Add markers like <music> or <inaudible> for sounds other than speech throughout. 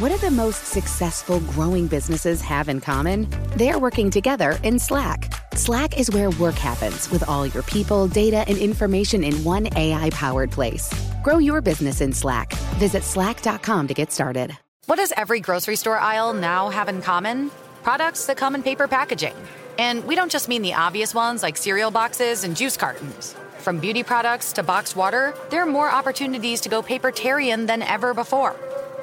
What do the most successful growing businesses have in common? They're working together in Slack. Slack is where work happens with all your people, data, and information in one AI powered place. Grow your business in Slack. Visit slack.com to get started. What does every grocery store aisle now have in common? Products that come in paper packaging. And we don't just mean the obvious ones like cereal boxes and juice cartons. From beauty products to boxed water, there are more opportunities to go papertarian than ever before.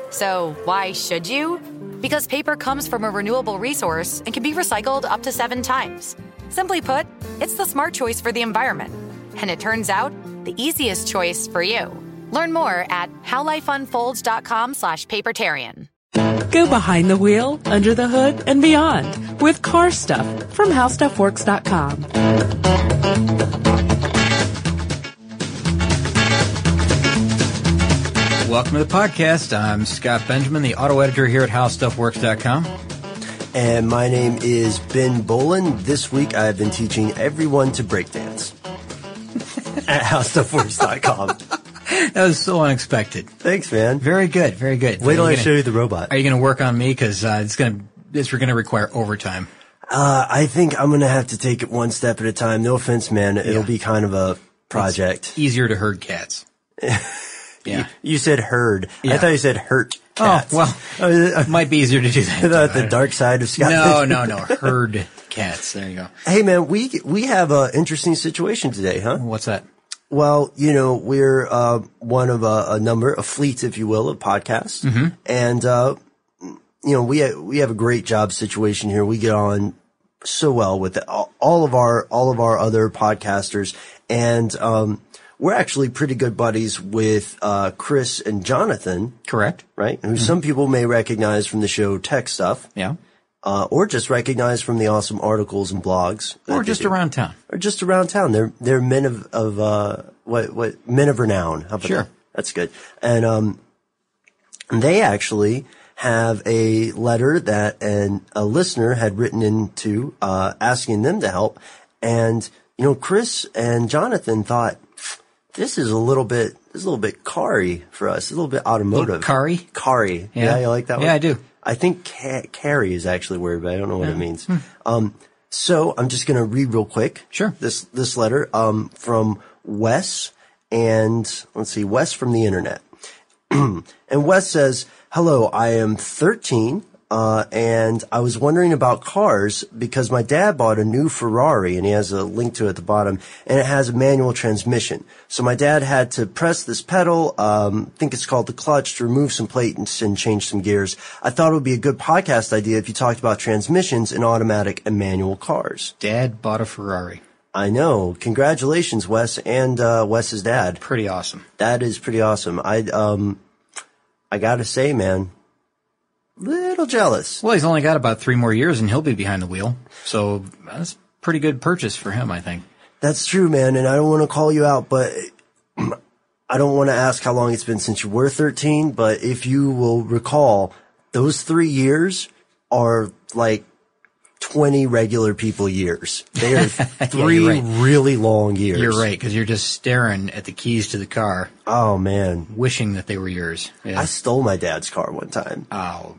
So, why should you? Because paper comes from a renewable resource and can be recycled up to seven times. Simply put, it's the smart choice for the environment. And it turns out, the easiest choice for you. Learn more at howlifeunfolds.com slash papertarian. Go behind the wheel, under the hood, and beyond with car stuff from howstuffworks.com. Welcome to the podcast. I'm Scott Benjamin, the auto editor here at HowStuffWorks.com. And my name is Ben Bowlin. This week I have been teaching everyone to breakdance <laughs> at HowStuffWorks.com. That was so unexpected. Thanks, man. Very good, very good. Wait till I show you the robot. Are you going to work on me? Because uh, it's going to this we're going to require overtime. Uh, I think I'm going to have to take it one step at a time. No offense, man. It'll Yeah. be kind of a project. Easier to herd cats. <laughs> yeah. You said herd. I thought you said hurt Oh well, <laughs> Uh, it might be easier to do that. The dark side of Scott. No, <laughs> no, no. Herd cats. There you go. Hey, man, we we have an interesting situation today, huh? What's that? Well, you know, we're uh, one of a, a number, a fleet, if you will, of podcasts, Mm-hmm. and uh, you know, we ha- we have a great job situation here. We get on so well with all, all of our all of our other podcasters, and um, we're actually pretty good buddies with uh, Chris and Jonathan, Correct. right? Who some people may recognize from the show Tech Stuff, Yeah. uh, or just recognize from the awesome articles and blogs, Or just do around town. or just around town. They're they're men of of uh, what what men of renown. How about Sure. that? That's good. And um, they actually have a letter that an a listener had written into uh, asking them to help. And you know, Chris and Jonathan thought this is a little bit this is a little bit carry for us, a little bit automotive. carry? Carry. Yeah. Yeah. you like that one? Yeah, I do. I think ca- carry is actually weird, but I don't know what it means. Hmm. Um, so I'm just going to read real quick. Sure. This this letter um, from Wes and let's see, Wes from the internet. <clears throat> and Wes says, "Hello, I am 13." Uh, and I was wondering about cars because my dad bought a new Ferrari and he has a link to it at the bottom and it has a manual transmission. So my dad had to press this pedal, um, I think it's called the clutch to remove some plates and change some gears. I thought it would be a good podcast idea if you talked about transmissions in automatic and manual cars. Dad bought a Ferrari. I know. Congratulations, Wes and, uh, Wes's dad. Pretty awesome. That is pretty awesome. I, um, I gotta say, man, little jealous. Well, he's only got about three more years, and he'll be behind the wheel. So that's pretty good purchase for him, I think. That's true, man. And I don't want to call you out, but <clears throat> I don't want to ask how long it's been since you were 13. But if you will recall, those three years are like 20 regular people years. They are <laughs> three right. really long years. You're right, because you're just staring at the keys to the car, Oh, man. wishing that they were yours. Yeah. I stole my dad's car one time. oh,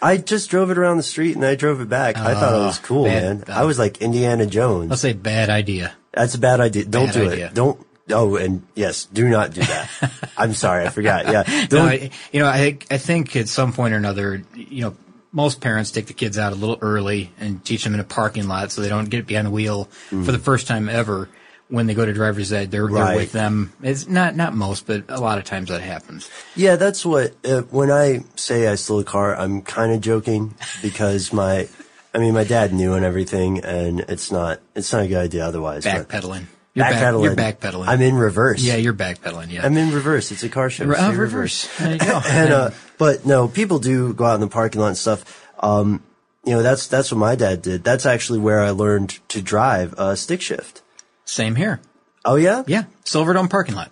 I just drove it around the street and I drove it back. I thought it was oh, cool, bad- man. I was like Indiana Jones. Let's say bad idea. That's a bad idea. Don't Bad do idea. it. Don't. Oh, and yes, do not do that. <laughs> I'm sorry, I forgot. Yeah, don't. I, you know, I I think at some point or another, you know, most parents take the kids out a little early and teach them in a parking lot so they don't get behind the wheel mm. for the first time ever. When they go to driver's ed, they're. Right. they're with them. It's not not most, but a lot of times that happens. yeah, that's what. Uh, when I say I stole a car, I'm kind of joking because my, I mean, my dad knew and everything, and it's not, it's not a good idea otherwise. Backpedaling. You're back- backpedaling. you're backpedaling. I'm in reverse. Yeah, you're backpedaling. Yeah. I'm in reverse. It's a car show. Uh, reverse. Go. <laughs> and uh, but no, people do go out in the parking lot and stuff. Um, you know, that's that's what my dad did. That's actually where I learned to drive uh, stick shift. Same here. Oh yeah, Yeah. Silverdome parking lot.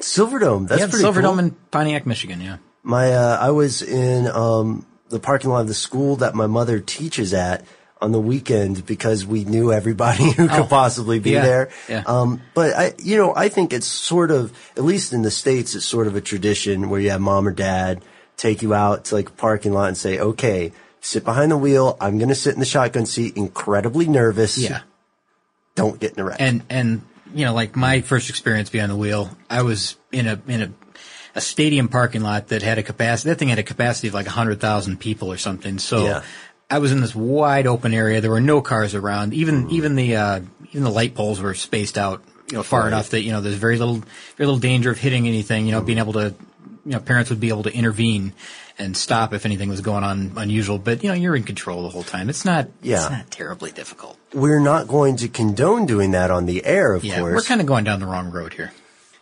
Silverdome. That's yeah, pretty Silverdome cool. in Pontiac, Michigan. Yeah. My uh, I was in um, the parking lot of the school that my mother teaches at on the weekend because we knew everybody <laughs> who could Oh, possibly be yeah, there. yeah. Um, but I, you know, I think it's sort of, at least in the states, it's sort of a tradition where you have mom or dad take you out to like a parking lot and say, "Okay, sit behind the wheel. I'm going to sit in the shotgun seat, incredibly nervous. Yeah. Don't get in a wreck." And and you know, like my first experience behind the wheel, I was in a in a a stadium parking lot that had a capacity. That thing had a capacity of like hundred thousand people or something. So Yeah. I was in this wide open area. There were no cars around. Even even the uh, even the light poles were spaced out, you know, far Right. enough that you know there's very little very little danger of hitting anything. You know, being able to you know parents would be able to intervene and stop if anything was going on unusual. But you know, you're in control the whole time. It's not Yeah. it's not terribly difficult. We're not going to condone doing that on the air, of Yeah, course. we're kind of going down the wrong road here.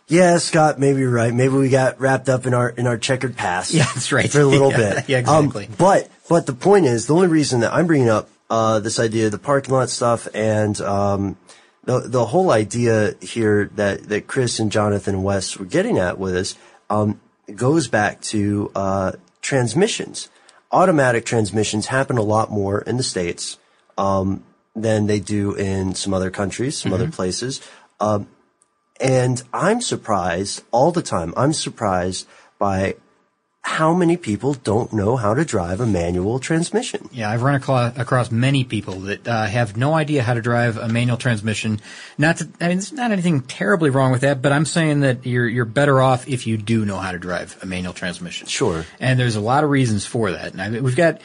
Yeah, Scott, maybe you're right. Maybe we got wrapped up in our in our checkered past. <laughs> Yeah, that's right. For a little <laughs> Yeah, bit. yeah, exactly. Um, but but the point is, the only reason that I'm bringing up uh, this idea of the parking lot stuff and um, the the whole idea here that that Chris and Jonathan Wes were getting at with us um, goes back to uh, transmissions. Automatic transmissions happen a lot more in the states um, than they do in some other countries, some other places. Um, and I'm surprised all the time. I'm surprised by how many people don't know how to drive a manual transmission. Yeah, I've run across, across many people that uh, have no idea how to drive a manual transmission. Not to, I mean, there's not anything terribly wrong with that, but I'm saying that you're you're better off if you do know how to drive a manual transmission. Sure. And there's a lot of reasons for that. And I we've got,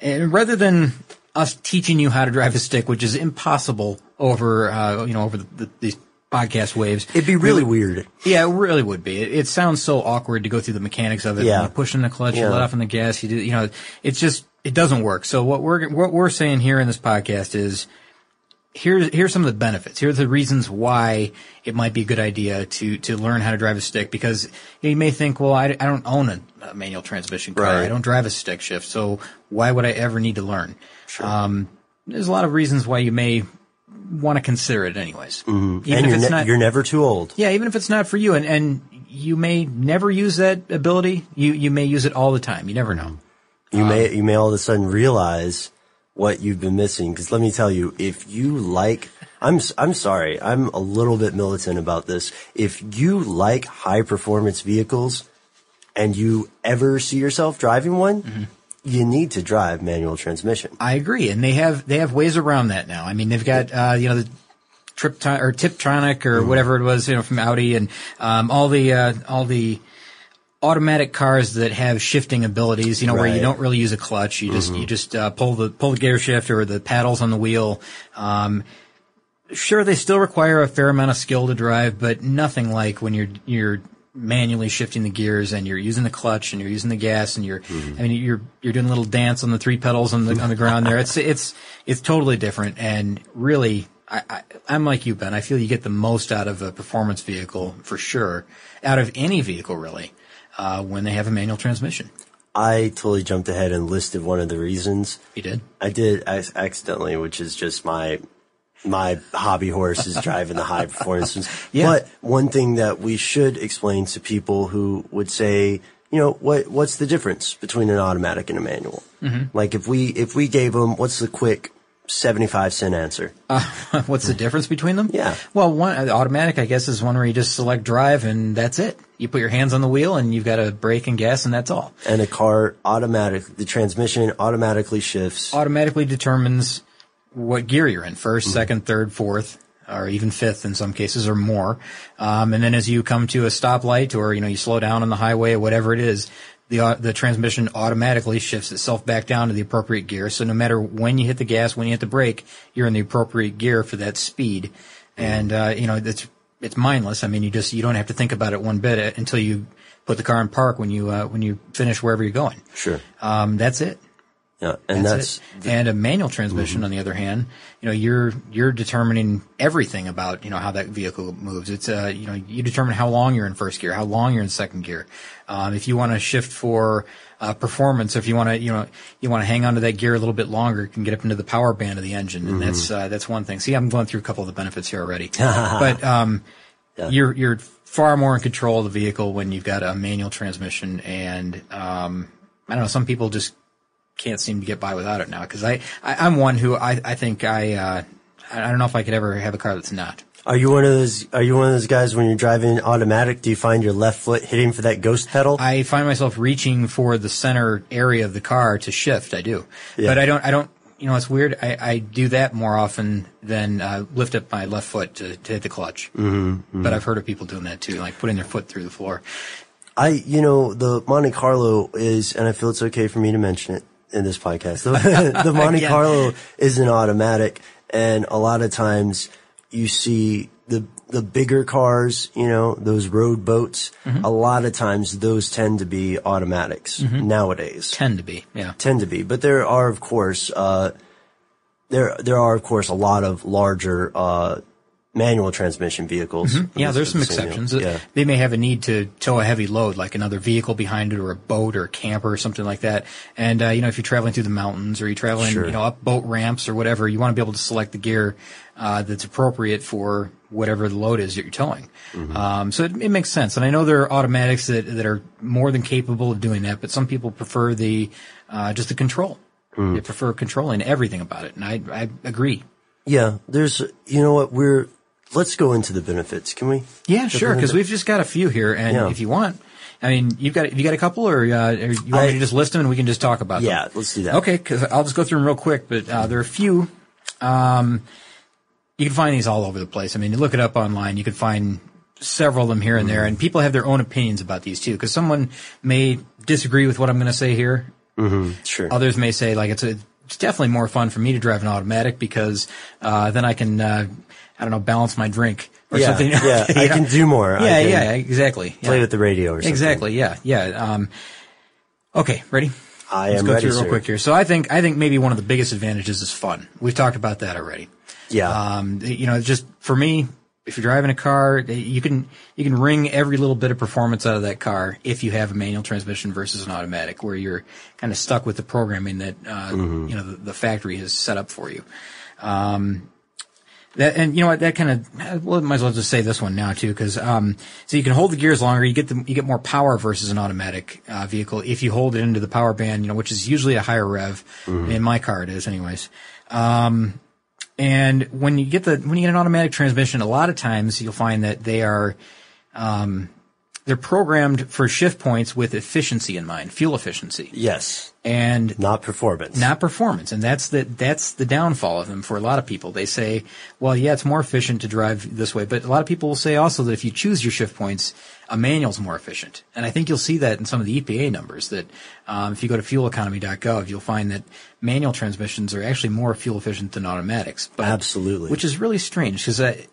and rather than us teaching you how to drive a stick, which is impossible over, uh, you know, over the, the, these podcast waves. It'd be really weird. Yeah, it really would be. It, it sounds so awkward to go through the mechanics of it. Yeah. You push in the clutch, you let off on the gas, you do, you know, it's just, it doesn't work. So what we're, what we're saying here in this podcast is, here's, here's some of the benefits. Here are the reasons why it might be a good idea to, to learn how to drive a stick because you, know, you may think, well, I, I don't own a, a manual transmission car. Right. I don't drive a stick shift. So why would I ever need to learn? Um, there's a lot of reasons why you may want to consider it anyways. Even Mm-hmm. and if you're, it's ne- not, you're never too old. yeah, even if it's not for you, and, and you may never use that ability, you, you may use it all the time. You never know. You Um, may you may all of a sudden realize what you've been missing. Because let me tell you, if you like, I'm I'm sorry, I'm a little bit militant about this. If you like high performance vehicles, and you ever see yourself driving one, Mm-hmm. You need to drive manual transmission. I agree, and they have they have ways around that now. I mean, they've got uh, you know the Tripton or Tiptronic or Mm-hmm. whatever it was, you know, from Audi, and um, all the uh, all the automatic cars that have shifting abilities. You know, where you don't really use a clutch, you just you just uh, pull the pull the gear shift or the paddles on the wheel. Um, sure, they still require a fair amount of skill to drive, but nothing like when you're you're manually shifting the gears and you're using the clutch and you're using the gas and you're I mean you're you're doing a little dance on the three pedals on the on the ground there. It's it's it's totally different and really I, I I'm like you Ben. I feel you get the most out of a performance vehicle for sure, out of any vehicle really, uh, when they have a manual transmission. I totally jumped ahead and listed one of the reasons. You did. I did ac- accidentally, which is just my my hobby horse is driving the high performance. ones. <laughs> Yeah. But one thing that we should explain to people who would say, you know, what what's the difference between an automatic and a manual? Mm-hmm. Like if we if we gave them, what's the quick seventy five cent answer? <laughs> What's the difference between them? Yeah. Well, one uh, automatic, I guess, is one where you just select drive and that's it. You put your hands on the wheel and you've got a brake and gas and that's all. And a car automatic, the transmission automatically shifts. Automatically determines what gear you're in: 1st second, third, fourth, or even fifth in some cases, or more. Um, and then as you come to a stoplight, or you know, you slow down on the highway, or whatever it is, the au- the transmission automatically shifts itself back down to the appropriate gear. So no matter when you hit the gas, when you hit the brake, you're in the appropriate gear for that speed. And uh, you know, it's it's mindless. I mean, you just you don't have to think about it one bit uh, until you put the car in park when you uh, when you finish wherever you're going. Sure. Um, that's it. Yeah, and That's, that's, it. and a manual transmission, on the other hand, you know, you're you're determining everything about you know how that vehicle moves. It's uh, you know, you determine how long you're in first gear, how long you're in second gear. Um, if you want to shift for uh, performance, if you want to, you know, you want to hang on to that gear a little bit longer, you can get up into the power band of the engine, and that's uh, that's one thing. See, I'm going through a couple of the benefits here already, <laughs> but um, you're you're far more in control of the vehicle when you've got a manual transmission, and um, I don't know, some people just can't seem to get by without it now because I, I I'm one who I I think I uh, I don't know if I could ever have a car that's not. Are you one of those? Are you one of those guys when you're driving automatic? Do you find your left foot hitting for that ghost pedal? I find myself reaching for the center area of the car to shift. I do, Yeah. but I don't. I don't. You know, it's weird. I, I do that more often than uh, lift up my left foot to, to hit the clutch. Mm-hmm, But I've heard of people doing that too, like putting their foot through the floor. I, you know, the Monte Carlo is, and I feel it's okay for me to mention it in this podcast. The, <laughs> the Monte <laughs> Yeah. Carlo is an automatic, and a lot of times you see the the bigger cars, you know, those road boats. Mm-hmm. A lot of times those tend to be automatics nowadays. Tend to be, yeah. tend to be, but there are of course uh, there there are of course a lot of larger uh, manual transmission vehicles. Mm-hmm. Yeah, there's some exceptions. Yeah. They may have a need to tow a heavy load, like another vehicle behind it, or a boat, or a camper, or something like that. And uh, you know, if you're traveling through the mountains, or you're traveling, Sure. you know, up boat ramps or whatever, you want to be able to select the gear uh, that's appropriate for whatever the load is that you're towing. Mm-hmm. Um, so it, it makes sense. And I know there are automatics that that are more than capable of doing that, but some people prefer the uh, just the control. Mm. They prefer controlling everything about it, and I I agree. Yeah, there's you know what we're let's go into the benefits, can we? Yeah, sure. Because we've just got a few here, and Yeah. if you want, I mean, you've got you got a couple, or, uh, or you want I- me to just list them and we can just talk about Yeah, them? let's do that. Okay, because I'll just go through them real quick. But uh, there are a few. Um, you can find these all over the place. I mean, you look it up online, you can find several of them here and there, and people have their own opinions about these too. Because someone may disagree with what I'm going to say here. Sure. Others may say like it's a, it's definitely more fun for me to drive an automatic because uh, then I can uh, I don't know balance my drink or yeah, something. <laughs> yeah, I You know? can do more. I Yeah, yeah, exactly. Play yeah. with the radio or something. Exactly. Yeah, yeah. Um, okay, ready? I Let's am go ready, through real sir. quick here. So I think I think maybe one of the biggest advantages is fun. We've talked about that already. Yeah. Um, you know, just for me, if you're driving a car, you can you can wring every little bit of performance out of that car if you have a manual transmission versus an automatic, where you're kind of stuck with the programming that uh, Mm-hmm. you know the, the factory has set up for you. Um, that and you know what that kind of well might as well just say this one now too because um, so you can hold the gears longer you get the you get more power versus an automatic uh, vehicle if you hold it into the power band you know which is usually a higher rev in my car it is anyways. Um, and when you get the when you get an automatic transmission a lot of times you'll find that they are um, they're programmed for shift points with efficiency in mind fuel efficiency yes. and Not performance. not performance, and that's the that's the downfall of them for a lot of people. They say, well, yeah, it's more efficient to drive this way, but a lot of people will say also that if you choose your shift points, a manual's more efficient, and I think you'll see that in some of the EPA numbers. That um, if you go to fueleconomy.gov, you'll find that manual transmissions are actually more fuel efficient than automatics. But, Absolutely. which is really strange because I,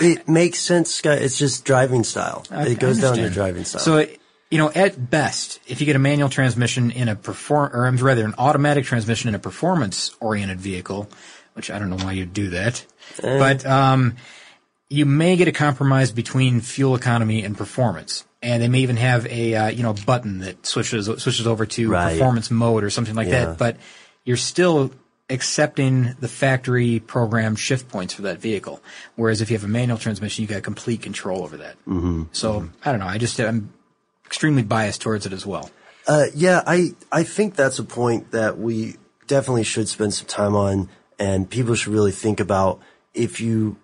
It makes sense, Scott. It's just driving style. I- it goes down to driving style. So, you know, at best, if you get a manual transmission in a perform, or I'm rather an automatic transmission in a performance-oriented vehicle, which I don't know why you'd do that, Eh. but um, you may get a compromise between fuel economy and performance. And they may even have a uh, you know button that switches switches over to Right. performance mode or something like Yeah. that. But you're still accepting the factory programmed shift points for that vehicle. Whereas if you have a manual transmission, you got complete control over that. Mm-hmm. So I don't know. I just I'm extremely biased towards it as well. Uh, yeah, I, I think that's a point that we definitely should spend some time on and people should really think about if you,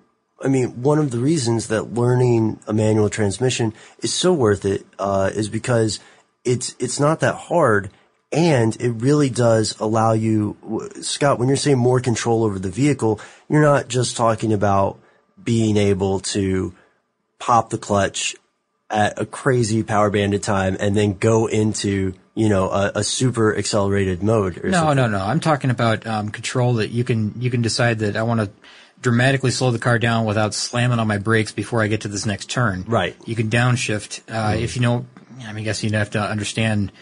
I mean, one of the reasons that learning a manual transmission is so worth it, uh, is because it's, it's not that hard and it really does allow you, Scott, when you're saying more control over the vehicle, you're not just talking about being able to pop the clutch at a crazy power banded time and then go into, you know, a, a super accelerated mode or No, something. no, no. I'm talking about um, control that you can you can decide that I want to dramatically slow the car down without slamming on my brakes before I get to this next turn. Right. You can downshift uh, if you know. I mean, I guess you'd have to understand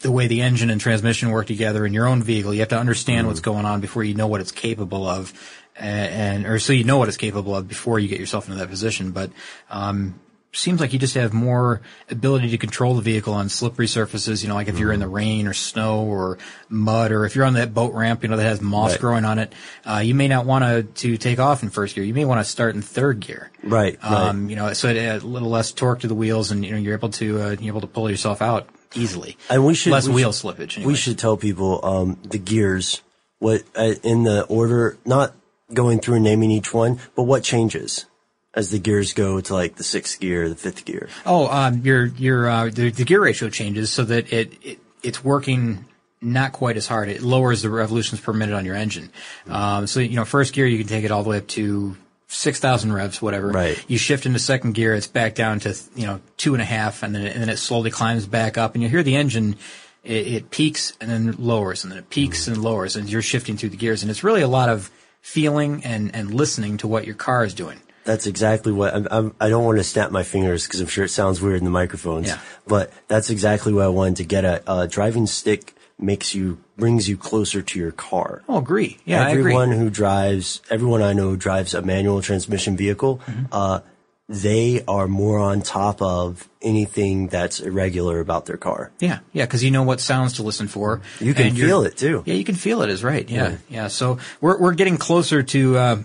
the way the engine and transmission work together in your own vehicle. You have to understand what's going on before you know what it's capable of, and, and or so you know what it's capable of before you get yourself into that position. But um, seems like you just have more ability to control the vehicle on slippery surfaces. You know, like if you're in the rain or snow or mud, or if you're on that boat ramp, you know, that has moss Right. growing on it. Uh, you may not want to to take off in first gear. You may want to start in third gear. Right, right. Um, you know, so it a little less torque to the wheels, and you know, you're able to uh, you're able to pull yourself out easily. And we should less we wheel should- slippage. We should tell people um, the gears, what uh, in the order, not going through and naming each one, but what changes as the gears go to like the sixth gear, the fifth gear. Oh, um, your your uh, the, the gear ratio changes so that it, it it's working not quite as hard. It lowers the revolutions per minute on your engine. Um, so you know, first gear you can take it all the way up to six thousand revs, whatever. Right. You shift into second gear, it's back down to you know two and a half, and then it, and then it slowly climbs back up, and you hear the engine. It, it peaks and then lowers, and then it peaks and lowers, and you're shifting through the gears, and it's really a lot of feeling and and listening to what your car is doing. That's exactly what I'm, I'm, I don't want to snap my fingers because I'm sure it sounds weird in the microphones. Yeah. But that's exactly what I wanted to get at. Uh, driving stick makes you brings you closer to your car. Oh, agree. Yeah, I agree. everyone who drives, everyone I know who drives a manual transmission vehicle, Mm-hmm. uh, they are more on top of anything that's irregular about their car. Yeah, yeah, because you know what sounds to listen for. You can feel it, too. Yeah, you can feel it is right. Yeah, yeah. So we're we're getting closer to uh,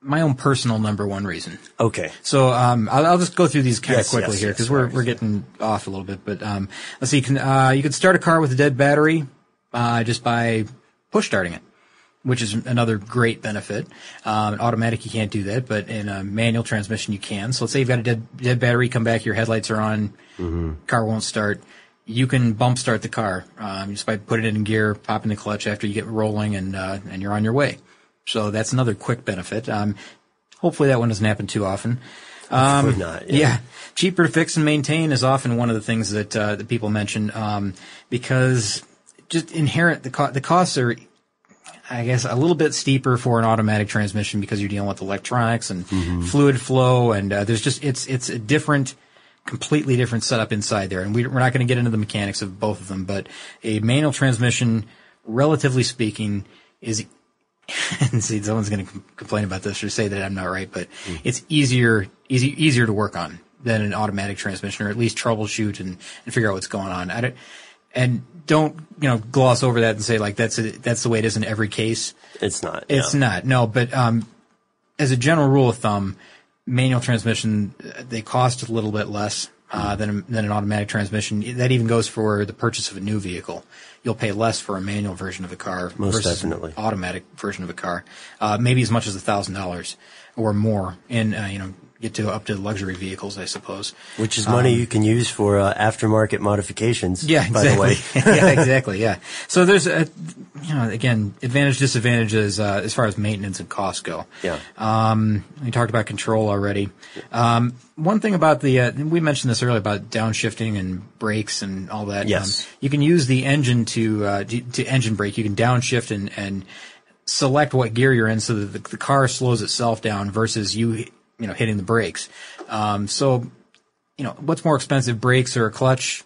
my own personal number one reason. Okay. So um, I'll, I'll just go through these kind Yes, of quickly yes, here yes, because we're we're getting off a little bit. But um, let's see. Can uh, you can start a car with a dead battery uh, just by push starting it, which is another great benefit. Um, in automatic you can't do that, but in a manual transmission you can. So let's say you've got a dead dead battery, come back, your headlights are on, car won't start. You can bump start the car um, just by putting it in gear, popping the clutch after you get rolling, and uh, and you're on your way. So that's another quick benefit. Um, hopefully that one doesn't happen too often. Hopefully not. Yeah. cheaper to fix and maintain is often one of the things that uh, that people mention um, because just inherent the co- the costs are, I guess, a little bit steeper for an automatic transmission because you're dealing with electronics and fluid flow, and uh, there's just it's it's a different. Completely different setup inside there, and we, we're not going to get into the mechanics of both of them. But a manual transmission, relatively speaking, is <laughs> and see, someone's going to complain about this or say that I'm not right, but it's easier, easy, easier to work on than an automatic transmission, or at least troubleshoot and, and figure out what's going on. I don't, and don't you know gloss over that and say like that's a, that's the way it is in every case. It's not. It's yeah. not. No, but um, as a general rule of thumb, manual transmission uh, they cost a little bit less uh, than than an automatic transmission. That even goes for the purchase of a new vehicle. You'll pay less for a manual version of a car Most versus definitely. an automatic version of a car. Uh, maybe as much as a thousand dollars or more. In uh, you know get to up to luxury vehicles, I suppose. Which is money you can use for uh, aftermarket modifications. Um, Yeah, By the way. exactly. <laughs> yeah, exactly. Yeah. So there's a, you know, again, advantage disadvantages uh, as far as maintenance and costs go. Yeah. Um, we talked about control already. Um, one thing about the, uh, we mentioned this earlier about downshifting and brakes and all that. Yes. Um, you can use the engine to, uh, to, to engine brake. You can downshift and, and select what gear you're in so that the, the car slows itself down versus you, you know, hitting the brakes. Um, so, you know, what's more expensive, brakes or a clutch?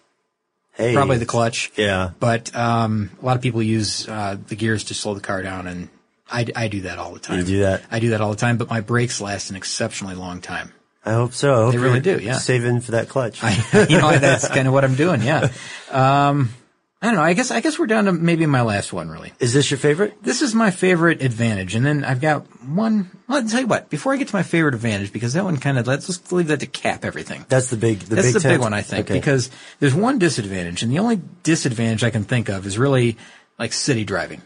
Hey. Probably the clutch. Yeah. But um, a lot of people use uh, the gears to slow the car down, and I, I do that all the time. You do that? I do that all the time, but my brakes last an exceptionally long time. I hope so. I hope They really do, yeah. Saving for that clutch. <laughs> I, you know, that's kind of what I'm doing. Yeah. <laughs> Um, I don't know. I guess I guess we're down to maybe my last one. Really, is this your favorite? this is my favorite advantage, and then I've got one. Well, I'll tell you what. Before I get to my favorite advantage, because that one kind of let's just leave that to cap everything. That's the big. The That's big the tent? big one, I think, Okay. because there's one disadvantage, and the only disadvantage I can think of is really like city driving,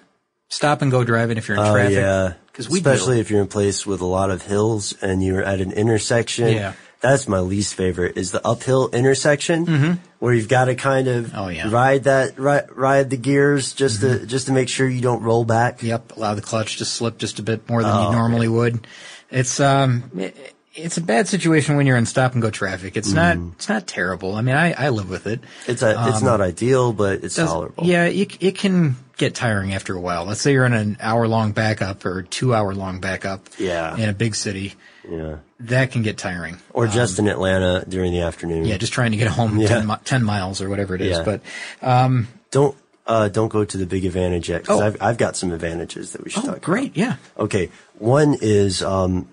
stop and go driving if you're in Oh traffic. yeah. because especially deal- if you're in place with a lot of hills and you're at an intersection. Yeah. That's my least favorite is the uphill intersection where you've got to kind of Oh, yeah. ride that ride, ride the gears just to just to make sure you don't roll back. Yep, allow the clutch to slip just a bit more than Oh, you normally would. It's um, it, it's a bad situation when you're in stop and go traffic. It's not it's not terrible. I mean, I, I live with it. It's a, it's not ideal, but it's Um, tolerable. Yeah, it, it can get tiring after a while. Let's say you're in an hour long backup or two hour long backup. Yeah. In a big city, Yeah. that can get tiring. Or just in Atlanta during the afternoon. Um, Yeah, just trying to get home Yeah. 10, mi- 10 miles or whatever it is. Yeah. But um, don't uh, don't go to the big advantage yet because Oh. I've I've got some advantages that we should Oh, talk great. about. Yeah. Okay, one is um,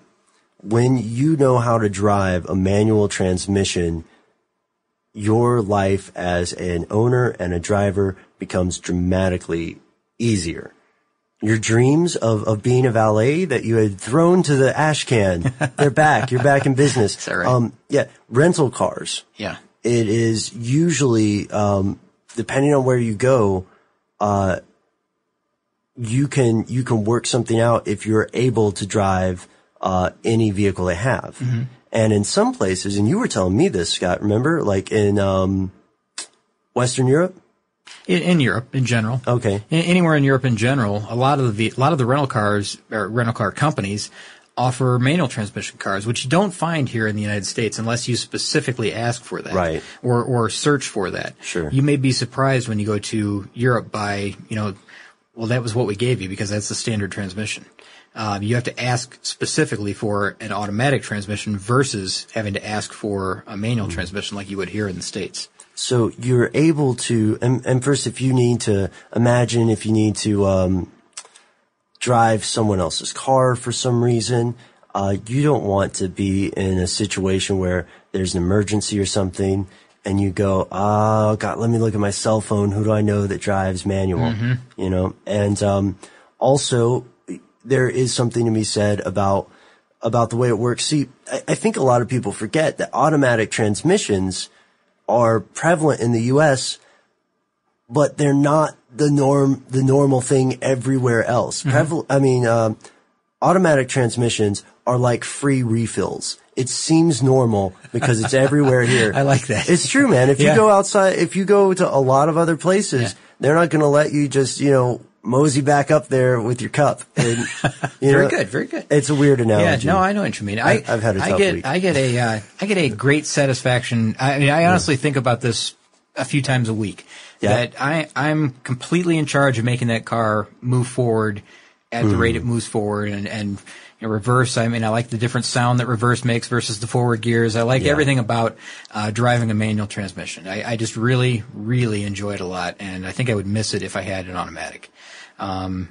when you know how to drive a manual transmission, your life as an owner and a driver becomes dramatically easier. Your dreams of, of being a valet that you had thrown to the ash can, <laughs> they're back. You're back in business. Is that right? Um, yeah, rental cars Yeah. it is usually um, depending on where you go uh, you can you can work something out if you're able to drive uh, any vehicle they have Mm-hmm. and in some places and you were telling me this scott remember like in um, western europe In, in Europe, in general. okay A- Anywhere in Europe in general, a lot of the a lot of the rental cars or rental car companies offer manual transmission cars, which you don't find here in the United States unless you specifically ask for that, Right. Or or search for that. Sure. You may be surprised when you go to Europe by you know, well that was what we gave you because that's the standard transmission. Um, you have to ask specifically for an automatic transmission versus having to ask for a manual transmission like you would here in the states. So you're able to, and, and first, if you need to imagine, if you need to um, drive someone else's car for some reason, uh, you don't want to be in a situation where there's an emergency or something, and you go, "Oh God, let me look at my cell phone. Who do I know that drives manual?" You know, and um, also there is something to be said about about the way it works. See, I, I think a lot of people forget that automatic transmissions are prevalent in the U.S., but they're not the norm, the normal thing everywhere else. Preval- I mean, um, automatic transmissions are like free refills. It seems normal because it's everywhere <laughs> here. I like that. It's true, man. If Yeah. you go outside, if you go to a lot of other places, Yeah. they're not going to let you just, you know, mosey back up there with your cup. And, <laughs> you Very know, good, very good. It's a weird Yeah, analogy. no, I know what you mean. I, I've had a I get, week. I get a, uh, I get a great satisfaction. I mean, I honestly think about this a few times a week. Yeah. That I, I'm completely in charge of making that car move forward at the Hmm. rate it moves forward, and and you know, reverse. I mean, I like the different sound that reverse makes versus the forward gears. I like Yeah. everything about uh, driving a manual transmission. I, I just really, really enjoy it a lot, and I think I would miss it if I had an automatic. Um,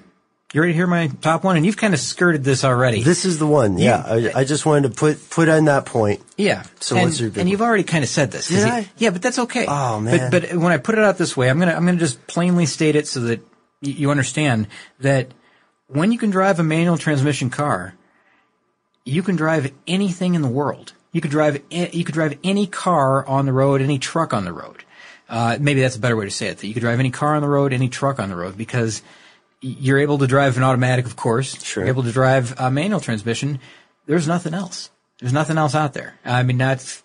you ready to hear my top one? And you've kind of skirted this already. This is the one. Yeah. I, I just wanted to put, put on that point. Yeah. So and, what's your big and one? you've already kind of said this. Did you- I? Yeah, but that's okay. Oh, man. But but when I put it out this way, I'm gonna I'm gonna just plainly state it so that y- you understand that when you can drive a manual transmission car, you can drive anything in the world. You could drive you could drive any car on the road, any truck on the road. Uh, maybe that's a better way to say it. That you could drive any car on the road, any truck on the road, because you're able to drive an automatic, of course. Sure. You're able to drive a manual transmission. There's nothing else. There's nothing else out there. I mean, that's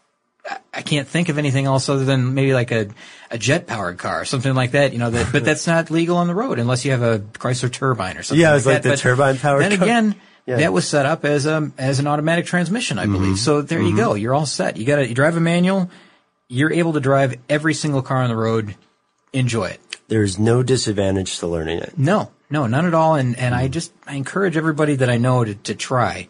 I- can't think of anything else other than maybe like a, a jet powered car, or something like that, you know, that, but that's not legal on the road unless you have a Chrysler turbine or something. Yeah, it was like that. the turbine-powered Then car. again, Yeah. that was set up as a, as an automatic transmission, I believe. Mm-hmm. So there you mm-hmm. go. You're all set. You gotta, you drive a manual. You're able to drive every single car on the road. Enjoy it. There's no disadvantage to learning it. No, no, none at all. And and I just I encourage everybody that I know to to try.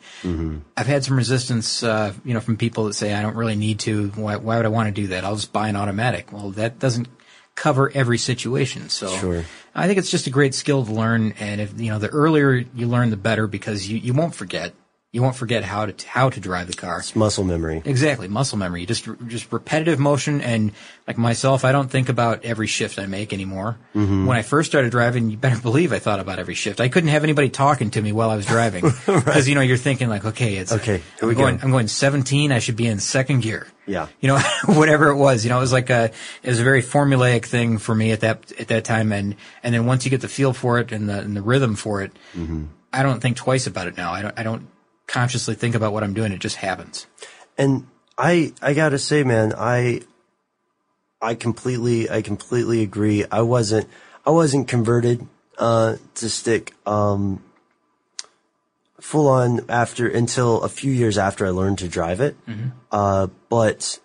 I've had some resistance, uh, you know, from people that say I don't really need to. Why, why would I want to do that? I'll just buy an automatic. Well, that doesn't cover every situation. So Sure. I think it's just a great skill to learn. And if you know, the earlier you learn, the better because you you won't forget. You won't forget how to how to drive the car. It's muscle memory. Exactly, muscle memory. Just just repetitive motion, and like myself, I don't think about every shift I make anymore. Mm-hmm. When I first started driving, you better believe I thought about every shift. I couldn't have anybody talking to me while I was driving <laughs> because you know you're thinking like, okay, it's Okay, here I'm we going, go. I'm going 17. I should be in second gear. Yeah. you know, <laughs> whatever it was. You know, it was like a it was a very formulaic thing for me at that at that time, and and then once you get the feel for it and the and the rhythm for it, Mm-hmm. I don't think twice about it now. I don't I don't consciously think about what I'm doing. It just happens. And I, I gotta say, man, I, I completely, I completely agree. I wasn't, I wasn't converted, uh, to stick, um, full on after, until a few years after I learned to drive it. Uh, but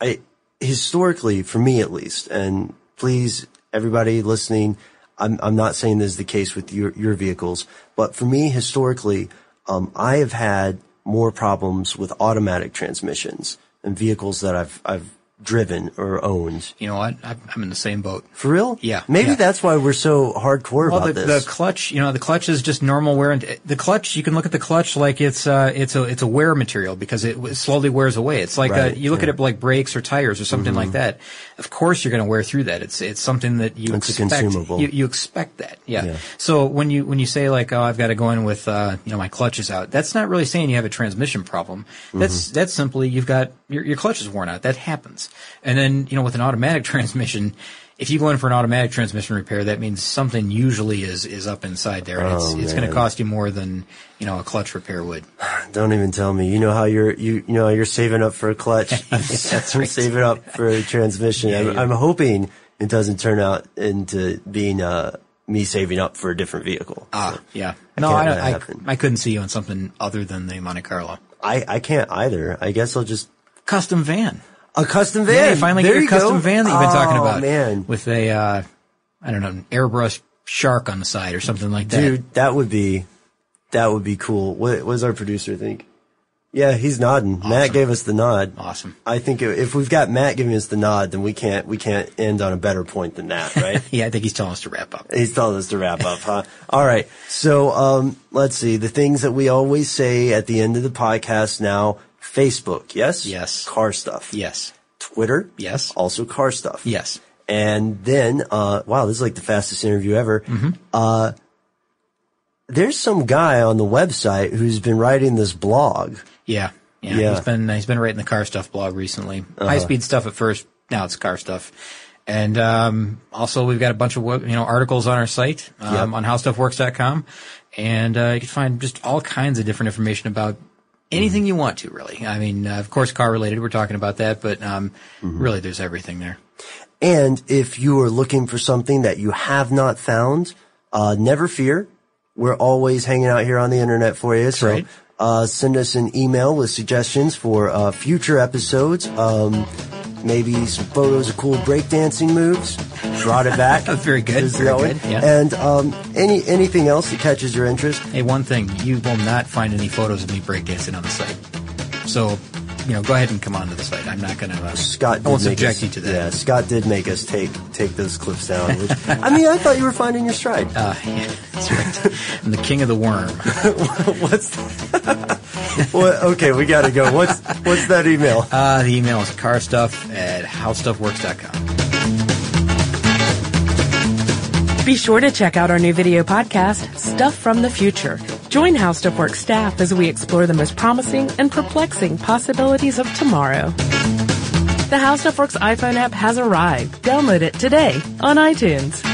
I, historically, for me at least, and please, everybody listening, I'm, I'm not saying this is the case with your, your vehicles, but for me, historically, um, I have had more problems with automatic transmissions and vehicles that I've, I've driven or owned. You know what? I'm I'm in the same boat. For real? Yeah, Maybe yeah. that's why we're so hardcore Well, about the, this. the clutch, you know, the clutch is just normal wear. And the clutch, you can look at the clutch like it's uh, it's a it's a wear material because it slowly wears away. It's like Right, uh you look at yeah. Mm-hmm. it like brakes or tires or something like that. Of course, you're going to wear through that. It's it's something that you It's a expect. consumable. You, you expect that, yeah. Yeah. So when you when you say like, oh, I've got to go in with uh, you know my clutch is out, that's not really saying you have a transmission problem. That's Mm-hmm. that's simply you've got your your clutch is worn out. That happens. And then you know with an automatic <laughs> transmission. If you go in for an automatic transmission repair, that means something usually is, is up inside there. And it's, Oh, it's going to cost you more than, you know, a clutch repair would. <sighs> Don't even tell me. You know how you're you you know you're saving up for a clutch. <laughs> That's <laughs> right. saving up for a transmission. Yeah, I'm. I'm hoping it doesn't turn out into being uh, me saving up for a different vehicle. Ah, yeah. I No, I, I. I couldn't see you on something other than the Monte Carlo. I I can't either. I guess I'll just Custom van. A custom van. Yeah, you finally There get your custom go. van that you've been talking Oh, about. man. With a, uh, I don't know, an airbrush shark on the side or something like that. Dude, that would be that would be cool. What, what does our producer think? Yeah, he's nodding. Matt gave us the nod. Awesome. I think if if we've got Matt giving us the nod, then we can't we can't end on a better point than that, <laughs> right? Yeah, I think he's telling us to wrap up. He's telling us to wrap up, huh? All right. So, um, let's see. The things that we always say at the end of the podcast now Facebook, yes? Yes. Car stuff. Yes. Twitter? Yes. Also car stuff. Yes. And then, uh, wow, this is like the fastest interview ever. Mm-hmm. Uh, there's some guy on the website who's been writing this blog. Yeah. Yeah. Yeah. He's been, he's been writing the car stuff blog recently. High speed stuff at first. Now it's car stuff. And, um, also we've got a bunch of, you know, articles on our site, um, Yep. on howstuffworks.com. And, uh, you can find just all kinds of different information about anything you want to, really. I mean, uh, of course, car related, we're talking about that, but, um, really there's everything there. And if you are looking for something that you have not found, uh, never fear. We're always hanging out here on the internet for you. so, right. uh, send us an email with suggestions for, uh, future episodes. Um, maybe some photos of cool breakdancing moves. Brought it back. <laughs> Very good, very good, yeah. And, um, any, anything else that catches your interest. Hey, one thing, you will not find any photos of me breakdancing on the site. So, you know, go ahead and come onto the site. I'm not going to. Uh, Scott I won't subject us, you to that. Yeah, Scott did make us take take those clips down. Which, I mean, I thought you were finding your stride. Uh, yeah, that's right. I'm the king of the worm. <laughs> What's <laughs> what, okay? We got to go. What's what's that email? Uh, the email is carstuff at howstuffworks.com. Be sure to check out our new video podcast, Stuff from the Future. Join How Stuff Works staff as we explore the most promising and perplexing possibilities of tomorrow. The How Stuff Works iPhone app has arrived. Download it today on iTunes.